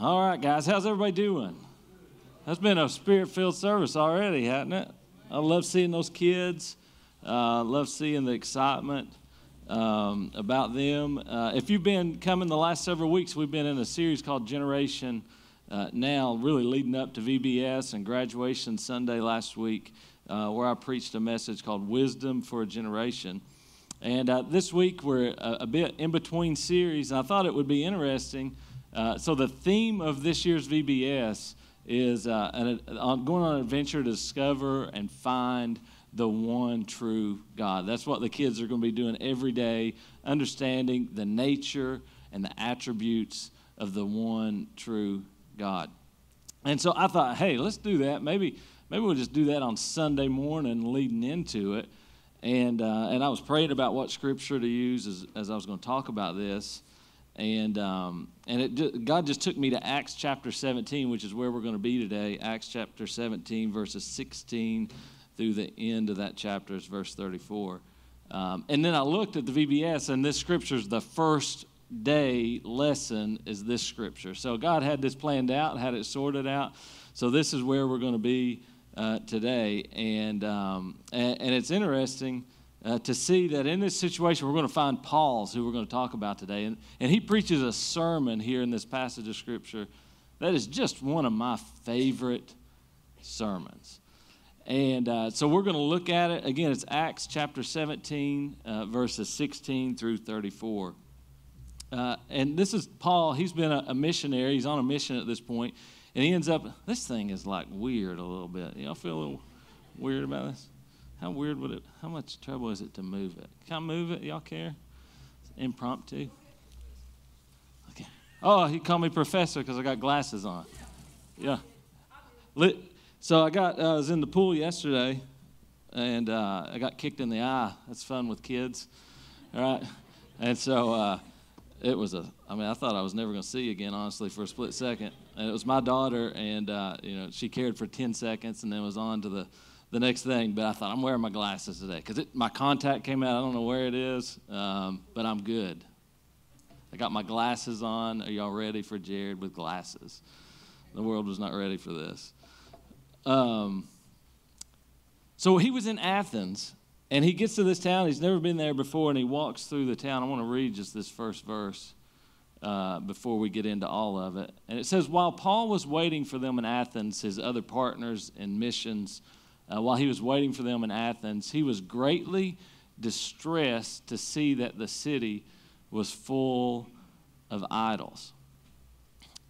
All right, guys, how's everybody doing? That's been a spirit filled service already, hasn't it? I love seeing those kids. Uh, love seeing the excitement um, about them. Uh, if you've been coming the last several weeks, we've been in a series called Generation uh, Now, really leading up to VBS and graduation Sunday last week, uh, where I preached a message called Wisdom for a Generation. And uh, this week, we're a, a, bit in between series, and I thought it would be interesting. Uh, so, the theme of this year's VBS is uh, an, going on an adventure to discover and find the one true God. That's what the kids are going to be doing every day, understanding the nature and the attributes of the one true God. And so I thought, hey, let's do that. Maybe, maybe we'll just do that on Sunday morning leading into it. And, uh, and I was praying about what scripture to use as, as I was going to talk about this. And, um, and it, God just took me to Acts chapter 17, which is where we're going to be today. Acts chapter 17, verses 16 through the end of that chapter, is verse 34. Um, and then I looked at the VBS, and this scripture is the first day lesson is this scripture. So God had this planned out, had it sorted out. So this is where we're going to be uh, today. And, um, and, and, it's interesting uh, to see that in this situation, we're going to find Paul's, who we're going to talk about today. And, and he preaches a sermon here in this passage of Scripture that is just one of my favorite sermons. And uh, so we're going to look at it. Again, it's Acts chapter 17, uh, verses 16 through 34. Uh, and this is Paul. He's been a, a missionary. He's on a mission at this point and he ends up, this thing is like weird a little bit. Y'all feel a little weird about this? How weird would it, how much trouble is it to move it? Can I move it? Y'all care? It's impromptu. Okay. Oh, he called me professor because I got glasses on. Yeah. So I got, uh, I was in the pool yesterday and uh, I got kicked in the eye. That's fun with kids. All right. And so, uh, it was a i mean i thought i was never going to see you again honestly for a split second and it was my daughter and uh, you know she cared for 10 seconds and then was on to the the next thing but i thought i'm wearing my glasses today because my contact came out i don't know where it is um, but i'm good i got my glasses on are y'all ready for jared with glasses the world was not ready for this um, so he was in athens and he gets to this town. He's never been there before, and he walks through the town. I want to read just this first verse uh, before we get into all of it. And it says, While Paul was waiting for them in Athens, his other partners in missions, uh, while he was waiting for them in Athens, he was greatly distressed to see that the city was full of idols.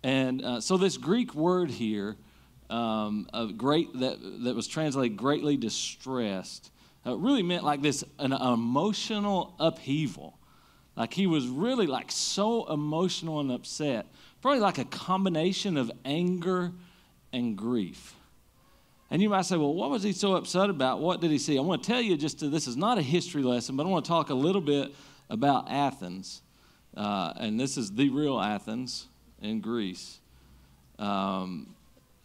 And uh, so, this Greek word here, um, great that, that was translated greatly distressed, uh, really meant like this an emotional upheaval. Like he was really like so emotional and upset. Probably like a combination of anger and grief. And you might say, well, what was he so upset about? What did he see? I want to tell you just to, this is not a history lesson, but I want to talk a little bit about Athens. Uh, and this is the real Athens in Greece. Um,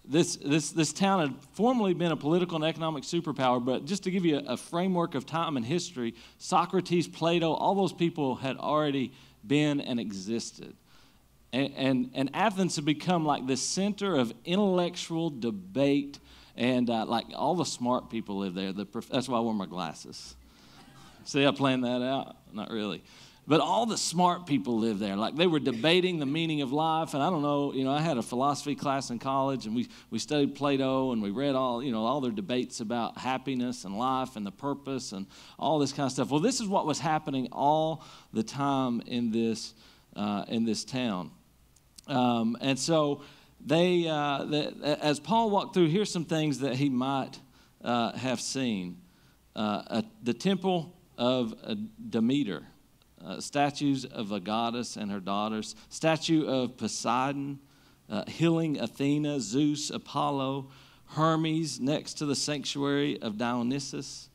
this, this, this town had formerly been a political and economic superpower, but just to give you a, a, framework of time and history, Socrates, Plato, all those people had already been and existed. And, and, and Athens had become like the center of intellectual debate, and uh, like all the smart people live there. The, that's why I wear my glasses. See, I planned that out? Not really. But all the smart people live there. Like they were debating the meaning of life. And I don't know, you know, I had a philosophy class in college and we, we studied Plato and we read all, you know, all their debates about happiness and life and the purpose and all this kind of stuff. Well, this is what was happening all the time in this, uh, in this town. Um, and so they, uh, as Paul walked through, here's some things that he might uh, have seen. Uh, the temple of Demeter uh, statues of a goddess and her daughters, statue of Poseidon, uh, healing Athena, Zeus, Apollo, Hermes next to the sanctuary of Dionysus.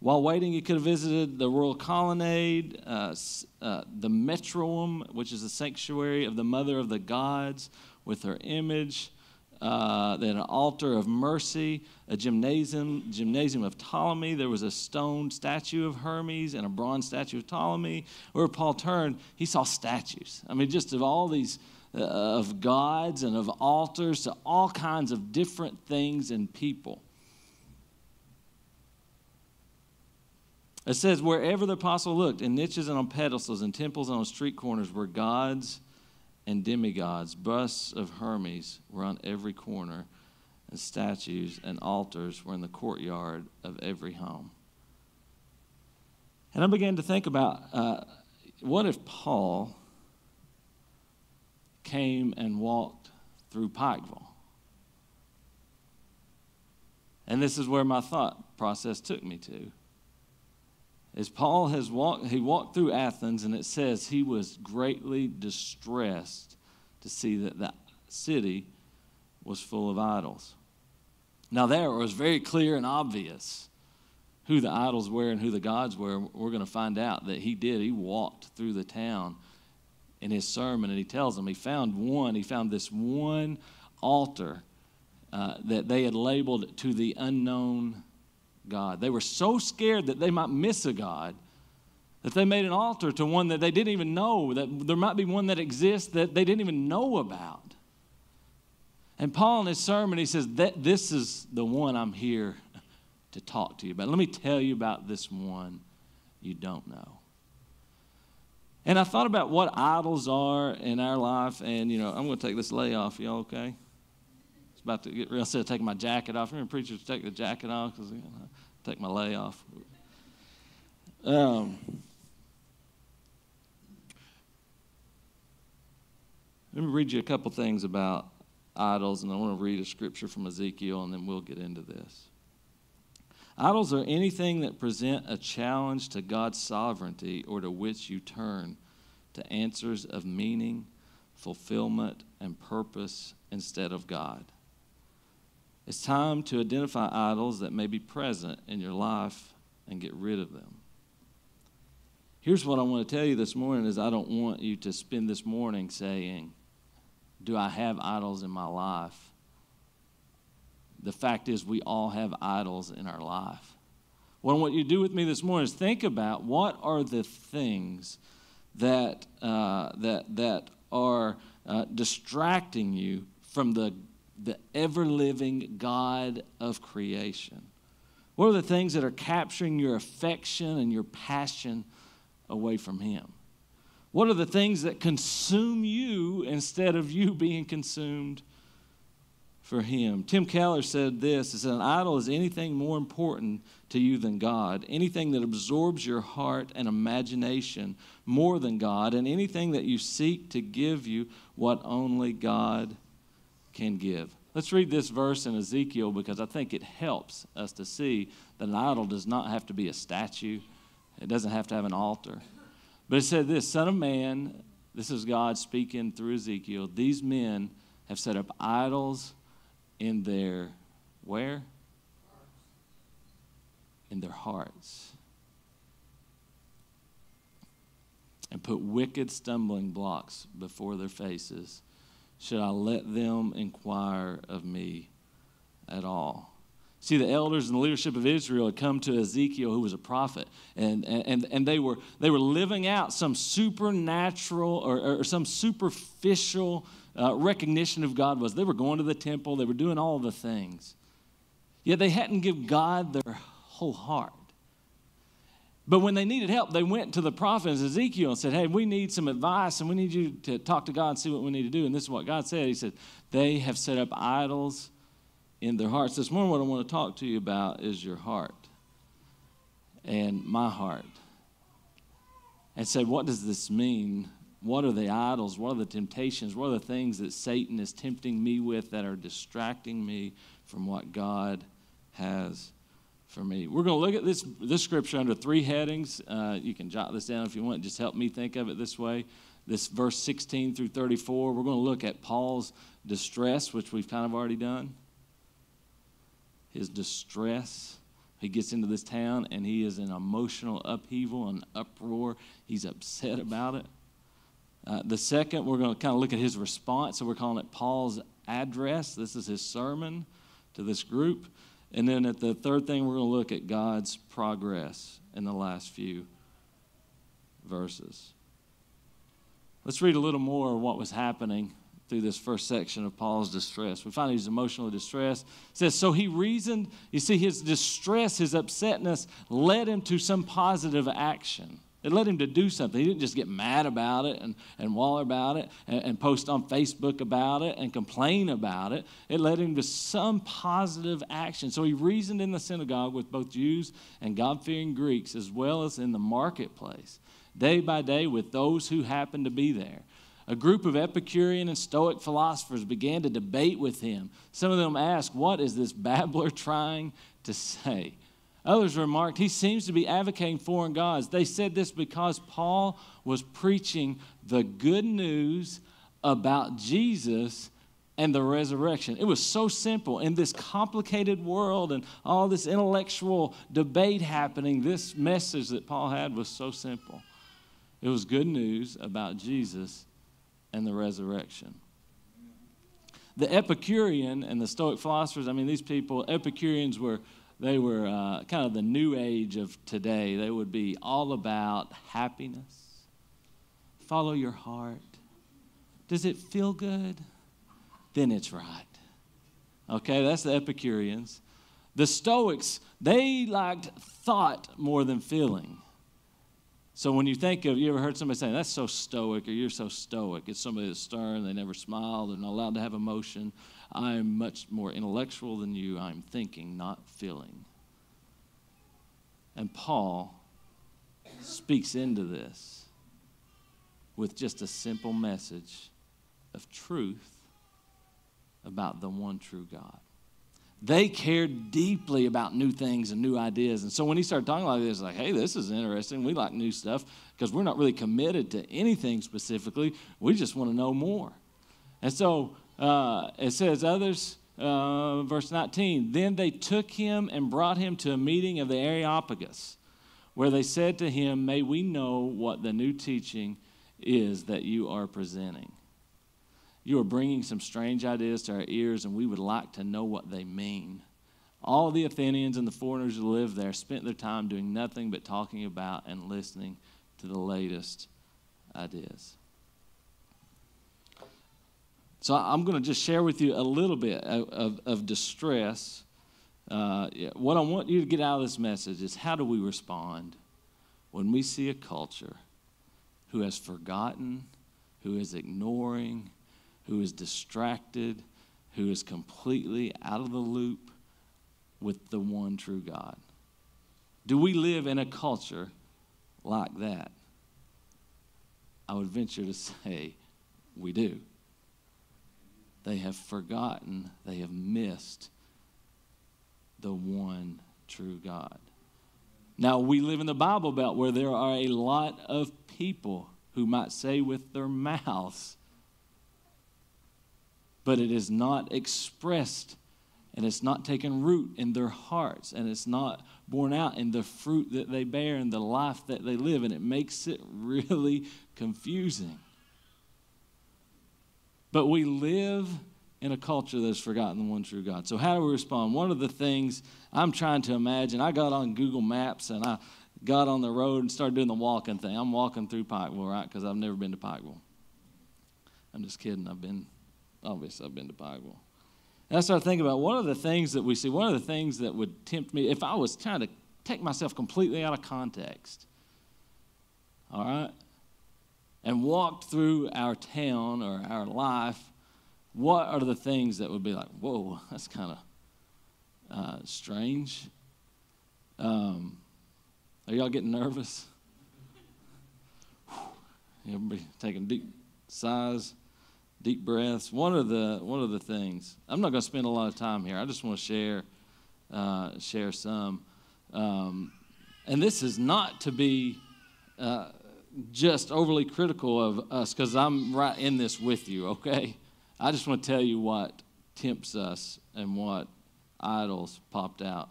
While waiting, he could have visited the royal colonnade, uh, uh, the Metroum, which is the sanctuary of the mother of the gods with her image, uh, then an altar of mercy, a gymnasium, gymnasium of Ptolemy. There was a stone statue of Hermes and a bronze statue of Ptolemy. Where Paul turned, he saw statues. I mean, just of all these uh, of gods and of altars to all kinds of different things and people. It says, wherever the apostle looked, in niches and on pedestals, in temples and on street corners, were gods and demigods. Busts of Hermes were on every corner, and statues and altars were in the courtyard of every home. And I began to think about uh, what if Paul came and walked through Pikeville? And this is where my thought process took me to. As Paul has walked, he walked through Athens, and it says he was greatly distressed to see that the city was full of idols. Now, there it was very clear and obvious who the idols were and who the gods were. We're going to find out that he did. He walked through the town in his sermon, and he tells them he found one, he found this one altar uh, that they had labeled to the unknown God. They were so scared that they might miss a God that they made an altar to one that they didn't even know, that there might be one that exists that they didn't even know about. And Paul in his sermon, he says, that This is the one I'm here to talk to you about. Let me tell you about this one you don't know. And I thought about what idols are in our life, and you know, I'm going to take this layoff. Y'all okay? About to get real. Instead of taking my jacket off, remember preachers take the jacket off because you know, take my lay off. Um, let me read you a couple things about idols, and I want to read a scripture from Ezekiel, and then we'll get into this. Idols are anything that present a challenge to God's sovereignty or to which you turn to answers of meaning, fulfillment, and purpose instead of God. It's time to identify idols that may be present in your life and get rid of them. Here's what I want to tell you this morning is I don't want you to spend this morning saying, "Do I have idols in my life?" The fact is we all have idols in our life. What I want you to do with me this morning is think about what are the things that uh, that that are uh, distracting you from the the ever living God of creation? What are the things that are capturing your affection and your passion away from Him? What are the things that consume you instead of you being consumed for Him? Tim Keller said this He said, An idol is anything more important to you than God, anything that absorbs your heart and imagination more than God, and anything that you seek to give you what only God can give. Let's read this verse in Ezekiel because I think it helps us to see that an idol does not have to be a statue, it doesn't have to have an altar. But it said this Son of man, this is God speaking through Ezekiel, these men have set up idols in their where? In their hearts. And put wicked stumbling blocks before their faces should I let them inquire of me at all? See, the elders and the leadership of Israel had come to Ezekiel, who was a prophet, and, and, and they, were, they were living out some supernatural or, or some superficial uh, recognition of God was. They were going to the temple, they were doing all the things. Yet they hadn't given God their whole heart. But when they needed help, they went to the prophet Ezekiel and said, Hey, we need some advice and we need you to talk to God and see what we need to do. And this is what God said. He said, They have set up idols in their hearts. This morning, what I want to talk to you about is your heart and my heart. And say, What does this mean? What are the idols? What are the temptations? What are the things that Satan is tempting me with that are distracting me from what God has for me. We're going to look at this, this scripture under three headings. Uh, you can jot this down if you want. Just help me think of it this way. This verse 16 through 34, we're going to look at Paul's distress, which we've kind of already done. His distress. He gets into this town and he is in emotional upheaval and uproar. He's upset about it. Uh, the second, we're going to kind of look at his response. So we're calling it Paul's address. This is his sermon to this group. And then at the third thing, we're going to look at God's progress in the last few verses. Let's read a little more of what was happening through this first section of Paul's distress. We find he's emotionally distressed. It says, So he reasoned, you see, his distress, his upsetness led him to some positive action. It led him to do something. He didn't just get mad about it and, and waller about it and, and post on Facebook about it and complain about it. It led him to some positive action. So he reasoned in the synagogue with both Jews and God fearing Greeks, as well as in the marketplace, day by day with those who happened to be there. A group of Epicurean and Stoic philosophers began to debate with him. Some of them asked, What is this babbler trying to say? Others remarked, He seems to be advocating foreign gods. They said this because Paul was preaching the good news about Jesus and the resurrection. It was so simple. In this complicated world and all this intellectual debate happening, this message that Paul had was so simple. It was good news about Jesus and the resurrection. The Epicurean and the Stoic philosophers, I mean, these people, Epicureans were, they were uh, kind of the new age of today. They would be all about happiness, follow your heart. Does it feel good? Then it's right. Okay, that's the Epicureans. The Stoics, they liked thought more than feeling. So when you think of, you ever heard somebody say, that's so stoic or you're so stoic? It's somebody that's stern, they never smile, they're not allowed to have emotion. I'm much more intellectual than you. I'm thinking, not feeling. And Paul speaks into this with just a simple message of truth about the one true God. They cared deeply about new things and new ideas. And so when he started talking like this, like, hey, this is interesting. We like new stuff because we're not really committed to anything specifically. We just want to know more. And so uh, it says, others, uh, verse 19, then they took him and brought him to a meeting of the Areopagus, where they said to him, May we know what the new teaching is that you are presenting. You are bringing some strange ideas to our ears, and we would like to know what they mean. All the Athenians and the foreigners who lived there spent their time doing nothing but talking about and listening to the latest ideas. So I'm going to just share with you a little bit of, of, of distress. Uh, what I want you to get out of this message is how do we respond when we see a culture who has forgotten, who is ignoring, who is distracted, who is completely out of the loop with the one true God? Do we live in a culture like that? I would venture to say we do. They have forgotten, they have missed the one true God. Now, we live in the Bible Belt where there are a lot of people who might say with their mouths, but it is not expressed and it's not taken root in their hearts and it's not borne out in the fruit that they bear and the life that they live and it makes it really confusing but we live in a culture that's forgotten the one true god. So how do we respond? One of the things i'm trying to imagine i got on google maps and i got on the road and started doing the walking thing. I'm walking through pikeville right? Because i've never been to pikeville. I'm just kidding. I've been obviously I've been to Pikeville. And I started thinking about one of the things that we see, one of the things that would tempt me, if I was trying to take myself completely out of context, all right, and walked through our town or our life, what are the things that would be like, whoa, that's kind of uh, strange? Um, are y'all getting nervous? Everybody taking deep sighs deep breaths. One of the one of the things I'm not going to spend a lot of time here. I just want to share uh, share some, um, and this is not to be uh, just overly critical of us because I'm right in this with you. Okay, I just want to tell you what tempts us and what idols popped out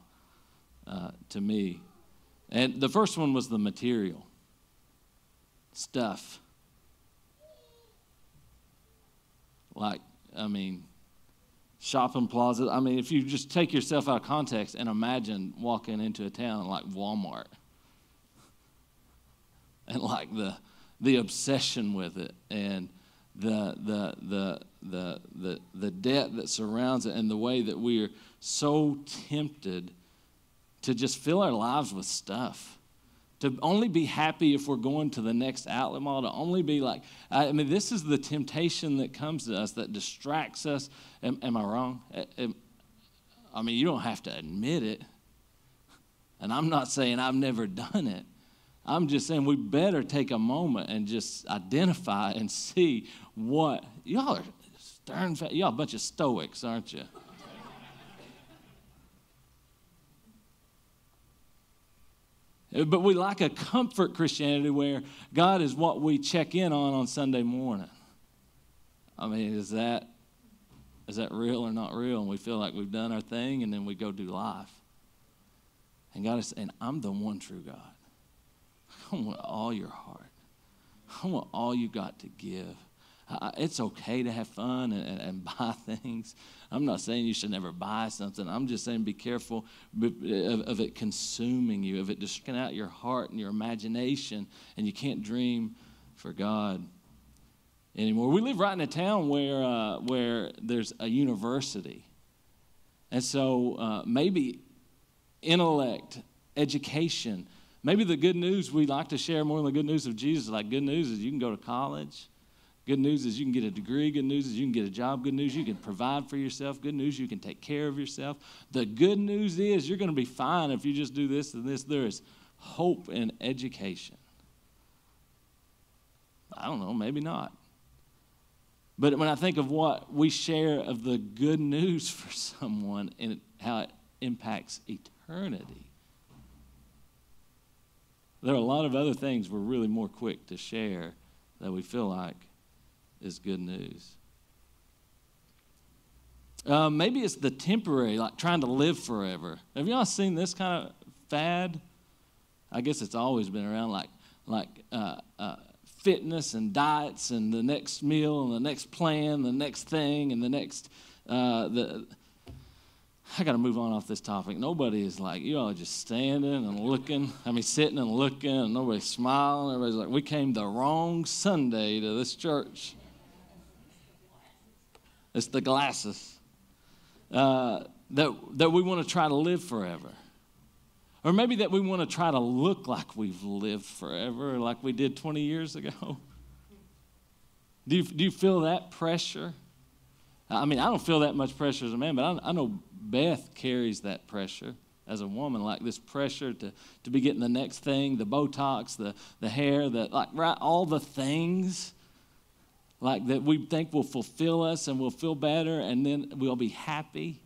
uh, to me. And the first one was the material stuff like, I mean, shopping plaza. I mean, if you just take yourself out of context and imagine walking into a town like Walmart and like the the obsession with it and the, the, the, the, the, the debt that surrounds it and the way that we are so tempted to just fill our lives with stuff to only be happy if we're going to the next outlet mall, to only be like, I mean, this is the temptation that comes to us that distracts us. Am, am I wrong? I mean, you don't have to admit it. And I'm not saying I've never done it. I'm just saying we better take a moment and just identify and see what y'all are stern, y'all a bunch of stoics, aren't you? Eh, but we like a comfort Christianity where God is what we check in on on Sunday morning. I mean, is that is that real or not real? And we feel like we've done our thing, and then we go do life. And God is saying, "I'm the one true God. I want all your heart. I want all you got to give." it's okay to have fun and, and, buy things. I'm not saying you should never buy something. I'm just saying be careful of, of it consuming you, of it just out your heart and your imagination, and you can't dream for God anymore. We live right in a town where, uh, where there's a university. And so uh, maybe intellect, education, maybe the good news we like to share more than the good news of Jesus. Like, good news is you can go to college Good news is you can get a degree. Good news is you can get a job. Good news you can provide for yourself. Good news you can take care of yourself. The good news is you're going to be fine if you just do this and this. There is hope in education. I don't know, maybe not. But when I think of what we share of the good news for someone and how it impacts eternity, there are a lot of other things we're really more quick to share that we feel like is good news. Uh, maybe it's the temporary, like trying to live forever. Have y'all seen this kind of fad? I guess it's always been around, like like uh, uh, fitness and diets and the next meal and the next plan, the next thing and the next uh, the. I got to move on off this topic. Nobody is like, you all are just standing and looking. I mean, sitting and looking, and nobody's smiling. Everybody's like, we came the wrong Sunday to this church. It's the glasses. Uh, that, that we want to try to live forever. Or maybe that we want to try to look like we've lived forever, like we did 20 years ago. Do you, do you feel that pressure? I mean, I don't feel that much pressure as a man, but I, I know Beth carries that pressure as a woman, like this pressure to, to be getting the next thing, the Botox, the, the hair, the, like, right, all the things like that we think will fulfill us and we'll feel better and then we'll be happy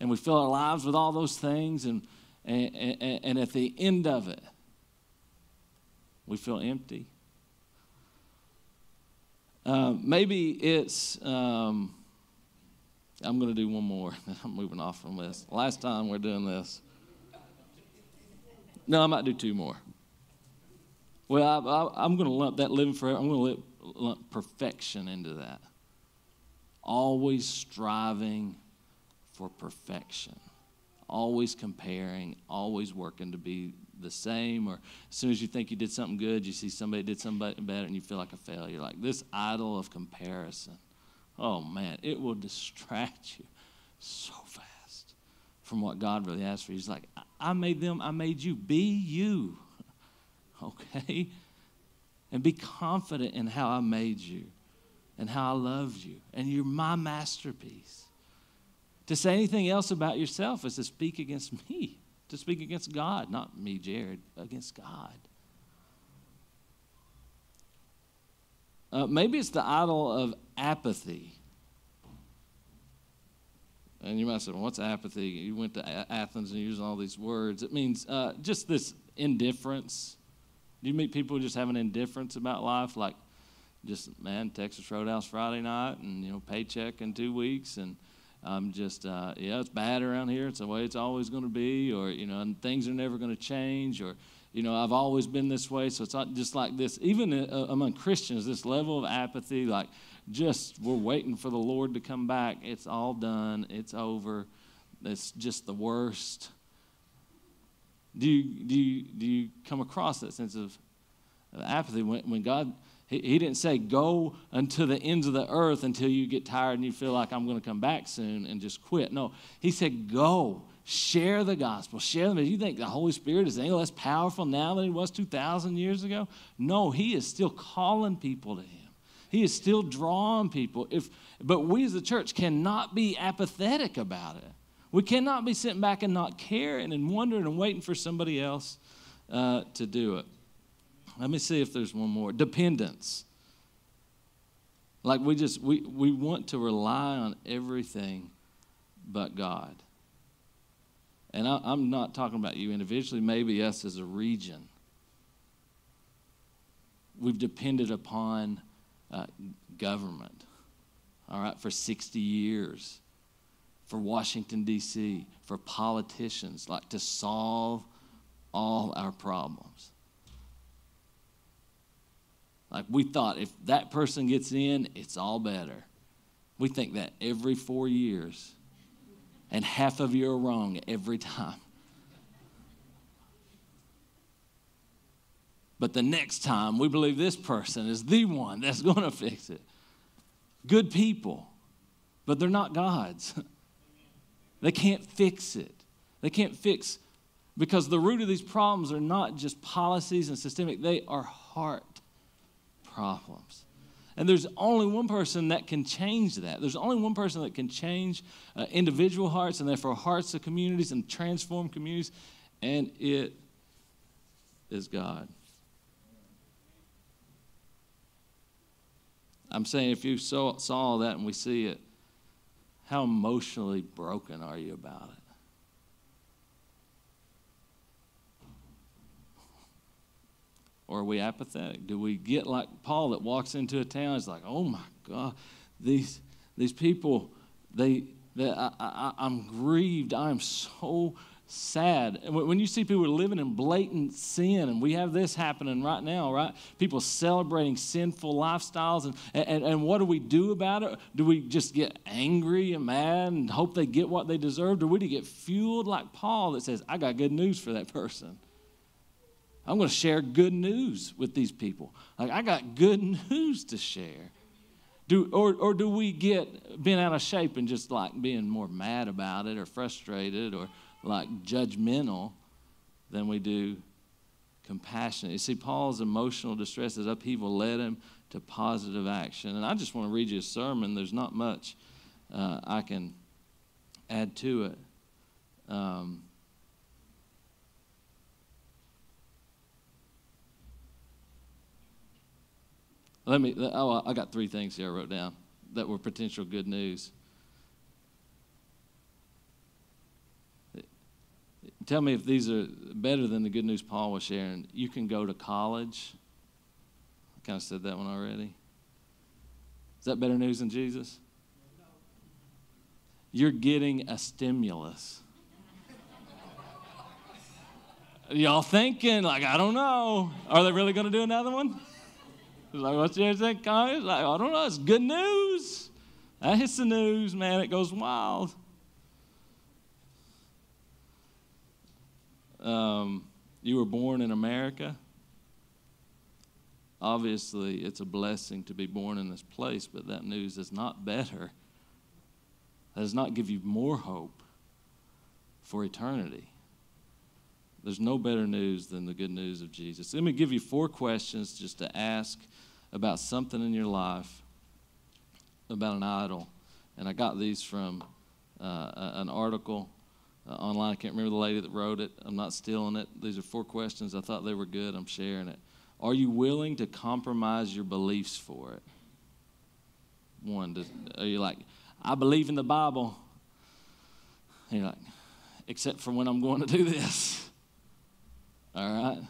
and we fill our lives with all those things and, and, and, and at the end of it we feel empty. Uh, maybe it's um, i'm going to do one more i'm moving off from this last time we're doing this no i might do two more well I, am going to lump that living forever i'm going to lump perfection into that. Always striving for perfection. Always comparing, always working to be the same. Or as soon as you think you did something good, you see somebody did something better and you feel like a failure. Like this idol of comparison. Oh man, it will distract you so fast from what God really has for. He's like, I made them, I made you. Be you. Okay? and be confident in how I made you and how I loved you. And you're my masterpiece. To say anything else about yourself is to speak against me, to speak against God, not me, Jared, against God. Uh, maybe it's the idol of apathy. And you might say, well, what's apathy? You went to Athens and used all these words. It means uh, just this indifference do you meet people who just have an indifference about life, like just man, Texas Roadhouse Friday night, and you know paycheck in two weeks, and I'm just uh, yeah, it's bad around here. It's the way it's always going to be, or you know, and things are never going to change, or you know, I've always been this way, so it's not just like this. Even uh, among Christians, this level of apathy, like just we're waiting for the Lord to come back. It's all done. It's over. It's just the worst. Do you, do you, do you come across that sense of apathy. When, when God, he, he didn't say, go unto the ends of the earth until you get tired and you feel like I'm going to come back soon and just quit. No, he said, go. Share the gospel. Share them. You think the Holy Spirit is any less powerful now than he was 2,000 years ago? No, he is still calling people to him. He is still drawing people. If, but we as the church cannot be apathetic about it. We cannot be sitting back and not caring and wondering and waiting for somebody else uh, to do it. Let me see if there's one more. Dependence. Like we just we, we want to rely on everything but God. And I, I'm not talking about you individually, maybe us as a region. We've depended upon uh, government, all right, for 60 years, for Washington, D.C., for politicians, like to solve all our problems. Like we thought if that person gets in, it's all better. We think that every four years, and half of you are wrong every time. But the next time, we believe this person is the one that's going to fix it. Good people, but they're not God's. they can't fix it. They can't fix because the root of these problems are not just policies and systemic, they are heart problems. And there's only one person that can change that. There's only one person that can change uh, individual hearts and therefore hearts of communities and transform communities, and it is God. I'm saying if you saw, saw that and we see it, how emotionally broken are you about it? Or are we apathetic? Do we get like Paul that walks into a town? He's like, oh my God, these, these people, they, they I, I, I'm grieved. I'm so sad. When you see people living in blatant sin, and we have this happening right now, right? People celebrating sinful lifestyles, and, and, and what do we do about it? Do we just get angry and mad and hope they get what they deserve? Or do we get fueled like Paul that says, I got good news for that person? I'm going to share good news with these people. Like, I got good news to share. Do, or, or do we get bent out of shape and just like being more mad about it or frustrated or like judgmental than we do compassionate. You see, Paul's emotional distress, his upheaval led him to positive action. And I just want to read you a sermon. There's not much uh, I can add to it. Um, let me, oh, I got three things here I wrote down that were potential good news. tell me if these are better than the good news Paul was sharing. You can go to college. I kind of said that one already. Is that better news than Jesus? You're getting a stimulus. Y'all thinking, like, I don't know. Are they really going to do another one? Like, what's your think, Like, I don't know. It's good news. That hits the news, man. It goes wild. um, you were born in America. Obviously, it's a blessing to be born in this place, but that news is not better. That does not give you more hope for eternity. There's no better news than the good news of Jesus. Let me give you four questions just to ask about something in your life, about an idol. And I got these from uh, an article uh, online. I can't remember the lady that wrote it. I'm not stealing it. These are four questions. I thought they were good. I'm sharing it. Are you willing to compromise your beliefs for it? One, does, are you like, I believe in the Bible? And you're like, except for when I'm going to do this. All right?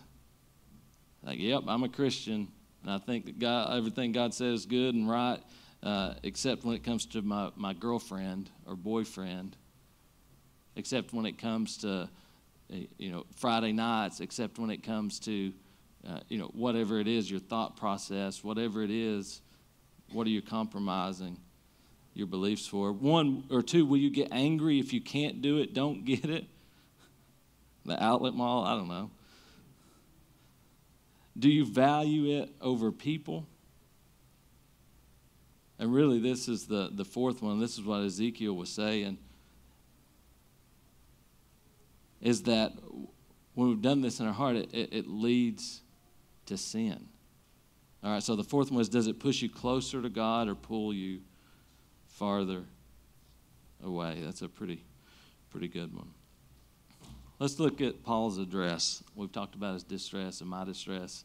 Like, yep, I'm a Christian. And I think that God, everything God says is good and right, uh, except when it comes to my, my girlfriend or boyfriend except when it comes to eh, you know Friday nights, except when it comes to uh, you know whatever it is, your thought process, whatever it is, what are you compromising your beliefs for? One or two, will you get angry if you can't do it? Don't get it. The outlet mall, I don't know. Do you value it over people? And really, this is the, the fourth one. This is what Ezekiel was saying is that when we've done this in our heart, it, it, it leads to sin. All right, so the fourth one is does it push you closer to God or pull you farther away? That's a pretty, pretty good one. Let's look at Paul's address. We've talked about his distress and my distress.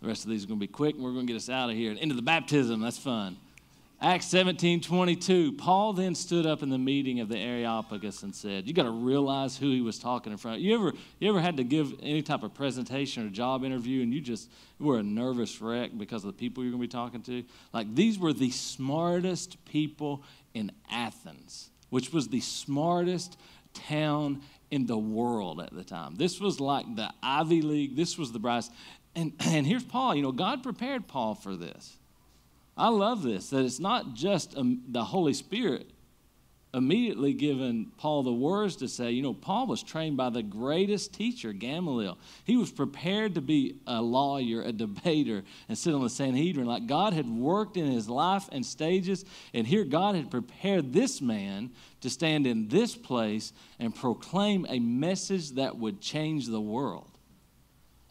The rest of these are going to be quick, and we're going to get us out of here. And Into the baptism. That's fun. Acts 17 22. Paul then stood up in the meeting of the Areopagus and said, You got to realize who he was talking in front of. You ever, you ever had to give any type of presentation or job interview and you just were a nervous wreck because of the people you're going to be talking to? Like, these were the smartest people in Athens, which was the smartest town in the world at the time. This was like the Ivy League, this was the brightest. And, and here's Paul. You know, God prepared Paul for this. I love this that it's not just um, the Holy Spirit immediately given Paul the words to say, you know, Paul was trained by the greatest teacher, Gamaliel. He was prepared to be a lawyer, a debater, and sit on the Sanhedrin. Like God had worked in his life and stages, and here God had prepared this man to stand in this place and proclaim a message that would change the world.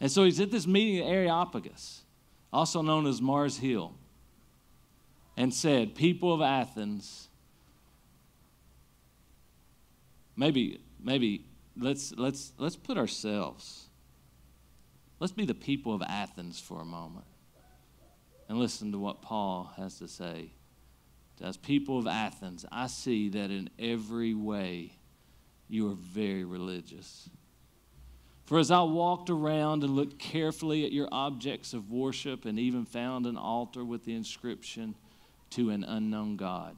And so he's at this meeting at Areopagus, also known as Mars Hill and said, People of Athens, maybe, maybe let's, let's, let's put ourselves, let's be the people of Athens for a moment and listen to what Paul has to say. As people of Athens, I see that in every way you are very religious. For as I walked around and looked carefully at your objects of worship and even found an altar with the inscription, to an unknown God.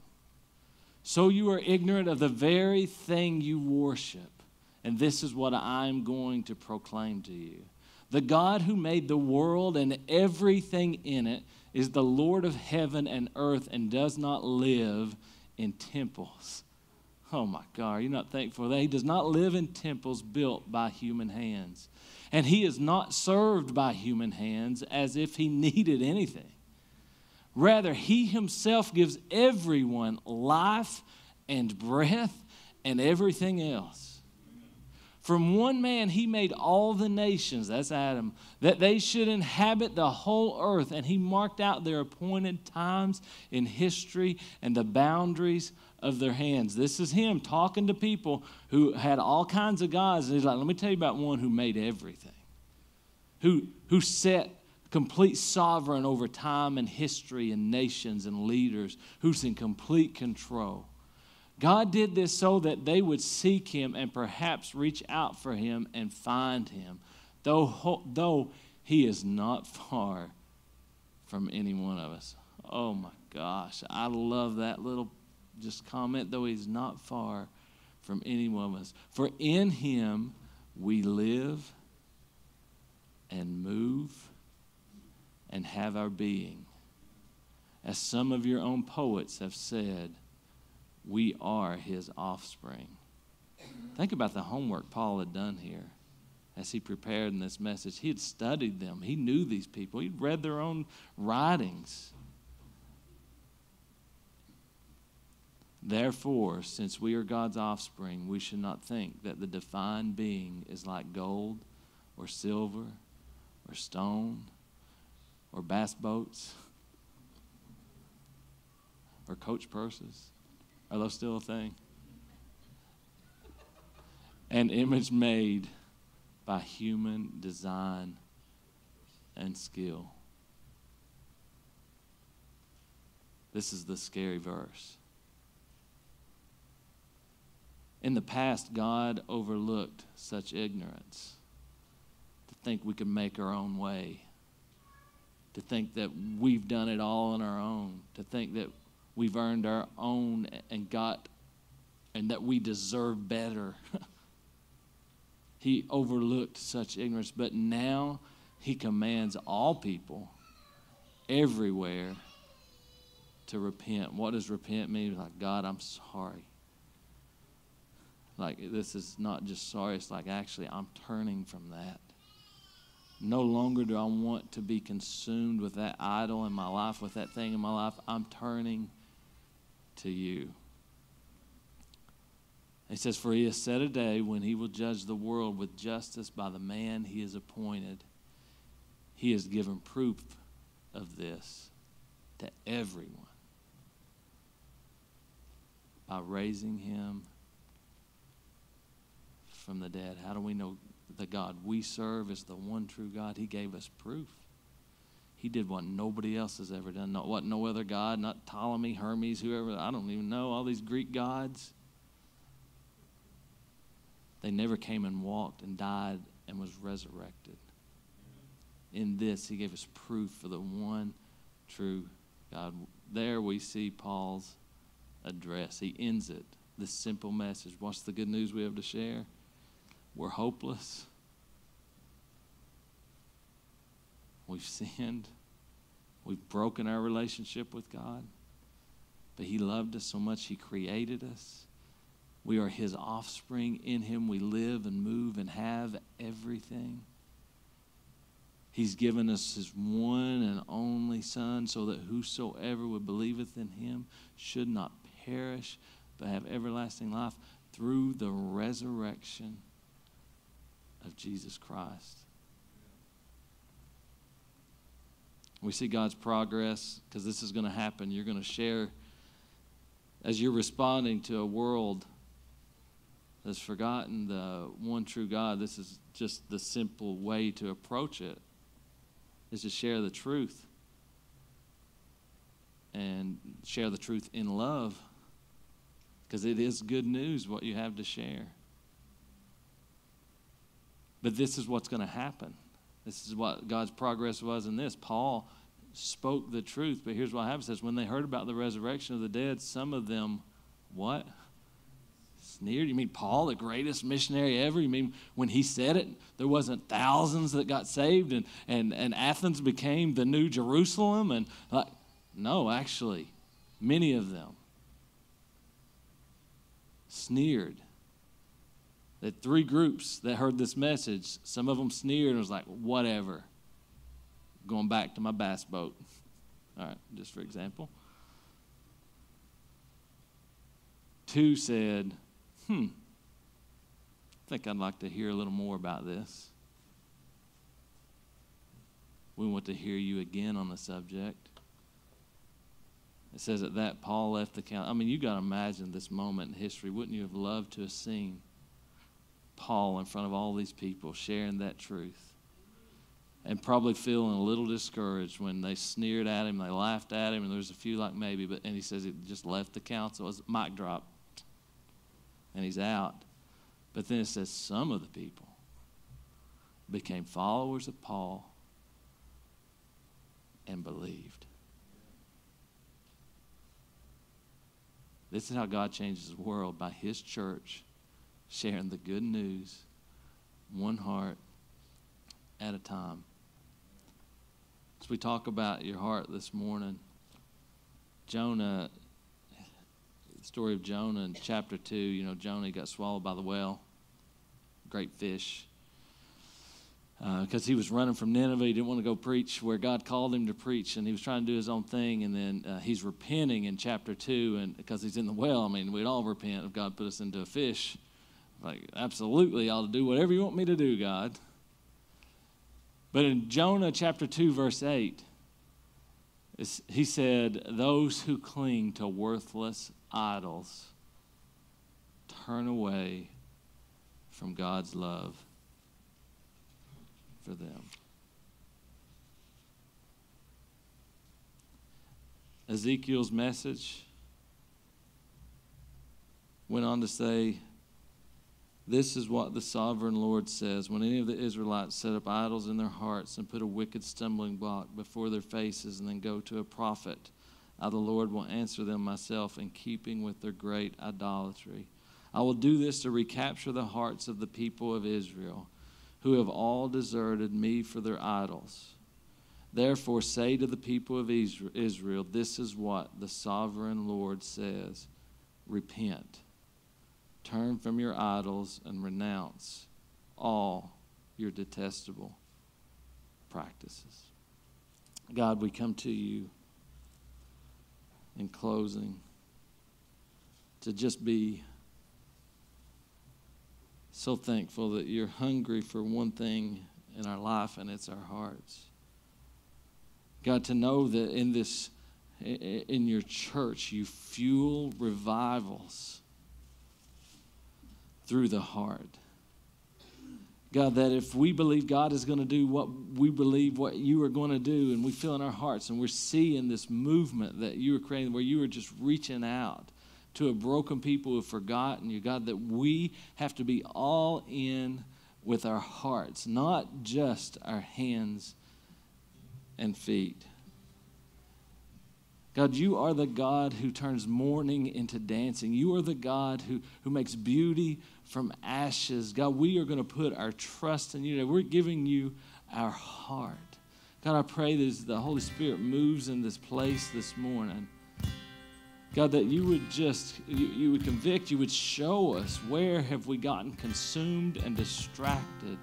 So you are ignorant of the very thing you worship. And this is what I'm going to proclaim to you. The God who made the world and everything in it is the Lord of heaven and earth and does not live in temples. Oh my God, you're not thankful that He does not live in temples built by human hands? And He is not served by human hands as if He needed anything. Rather, he himself gives everyone life and breath and everything else. From one man, he made all the nations, that's Adam, that they should inhabit the whole earth. And he marked out their appointed times in history and the boundaries of their hands. This is him talking to people who had all kinds of gods. And he's like, let me tell you about one who made everything, who, who set complete sovereign over time and history and nations and leaders, who's in complete control. God did this so that they would seek him and perhaps reach out for him and find him, though, though he is not far from any one of us. Oh my gosh, I love that little just comment, though he's not far from any one of us. For in him we live and move and have our being. As some of your own poets have said, we are his offspring. Think about the homework Paul had done here as he prepared in this message. He had studied them, he knew these people, he'd read their own writings. Therefore, since we are God's offspring, we should not think that the divine being is like gold or silver or stone or bass boats or coach purses. Are those still a thing? An image made by human design and skill. This is the scary verse. In the past, God overlooked such ignorance to think we could make our own way to think that we've done it all on our own, to think that we've earned our own and got, and that we deserve better. he overlooked such ignorance, but now he commands all people everywhere to repent. What does repent mean? Like, God, I'm sorry. Like, this is not just sorry, it's like, actually, I'm turning from that. No longer do I want to be consumed with that idol in my life, with that thing in my life. I'm turning to you. He says, For he has set a day when he will judge the world with justice by the man he has appointed. He has given proof of this to everyone by raising him from the dead. How do we know the God we serve is the one true God? He gave us proof. He did what nobody else has ever done. Not what no other God, not Ptolemy, Hermes, whoever, I don't even know, all these Greek gods. They never came and walked and died and was resurrected. In this, he gave us proof for the one true God. There we see Paul's address. He ends it, this simple message. What's the good news we have to share? We're hopeless. We've sinned. We've broken our relationship with God. But He loved us so much, He created us. We are His offspring. In Him we live and move and have everything. He's given us His one and only Son so that whosoever would believeth in Him should not perish but have everlasting life through the resurrection of Jesus Christ. We see God's progress because this is going to happen. You're going to share as you're responding to a world that's forgotten the one true God, this is just the simple way to approach it is to share the truth and share the truth in love because it is good news what you have to share. But this is what's going to happen. This is what God's progress was in this. Paul spoke the truth, but here's what happens: says when they heard about the resurrection of the dead, some of them, what? sneered? You mean Paul, the greatest missionary ever? You mean when he said it, there wasn't thousands that got saved and, and, and Athens became the new Jerusalem? And like, no, actually, many of them sneered. That three groups that heard this message, some of them sneered and was like, whatever. Going back to my bass boat. All right, just for example. Two said, hmm, I think I'd like to hear a little more about this. We want to hear you again on the subject. It says at that Paul left the council. I mean, you got to imagine this moment in history. Wouldn't you have loved to have seen Paul in front of all these people sharing that truth? And probably feeling a little discouraged when they sneered at him, they laughed at him, and there's a few like maybe, but and he says he just left the council. A mic drop and he's out. But then it says some of the people became followers of Paul and believed. This is how God changes the world by his church sharing the good news one heart at a time. As we talk about your heart this morning, Jonah the story of Jonah in chapter 2, you know, Jonah got swallowed by the whale, great fish. Because uh, he was running from Nineveh, he didn't want to go preach where God called him to preach, and he was trying to do his own thing. And then uh, he's repenting in chapter two, and because he's in the well, I mean, we'd all repent if God put us into a fish. Like, absolutely, I'll do whatever you want me to do, God. But in Jonah chapter 2, verse 8, he said, Those who cling to worthless idols turn away from God's love for them. Ezekiel's message went on to say, This is what the sovereign Lord says. When any of the Israelites set up idols in their hearts and put a wicked stumbling block before their faces and then go to a prophet, I, the Lord, will answer them myself in keeping with their great idolatry. I will do this to recapture the hearts of the people of Israel, who have all deserted me for their idols. Therefore, say to the people of Israel, This is what the sovereign Lord says Repent, turn from your idols, and renounce all your detestable practices. God, we come to you in closing to just be so thankful that you're hungry for one thing in our life, and it's our hearts. God, to know that in this, in your church, you fuel revivals through the heart. God, that if we believe God is going to do what we believe what you are going to do, and we feel in our hearts, and we're seeing this movement that you are creating, where you are just reaching out to a broken people who have forgotten you, God, that we have to be all in with our hearts, not just our hands and feet. God, you are the God who turns mourning into dancing. You are the God who, who makes beauty from ashes. God, we are going to put our trust in you. Today. We're giving you our heart. God, I pray that the Holy Spirit moves in this place this morning, God, that you would just, you, you would convict, you would show us where have we gotten consumed and distracted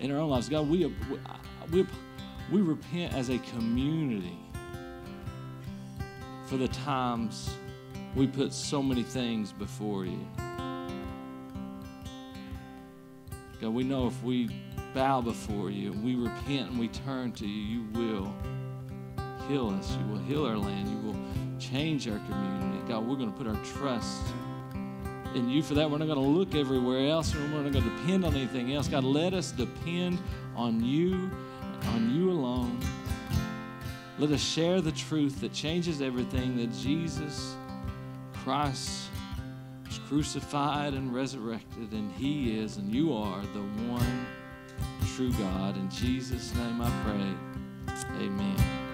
in our own lives. God, we, we, we repent as a community for the times we put so many things before you. God, we know if we bow before you and we repent and we turn to you, you will heal us. You will heal our land. You will change our community. God, we're going to put our trust in you for that. We're not going to look everywhere else. We're not going to depend on anything else. God, let us depend on you, on you alone. Let us share the truth that changes everything that Jesus Christ was crucified and resurrected, and He is, and you are the one true God. In Jesus' name I pray. Amen.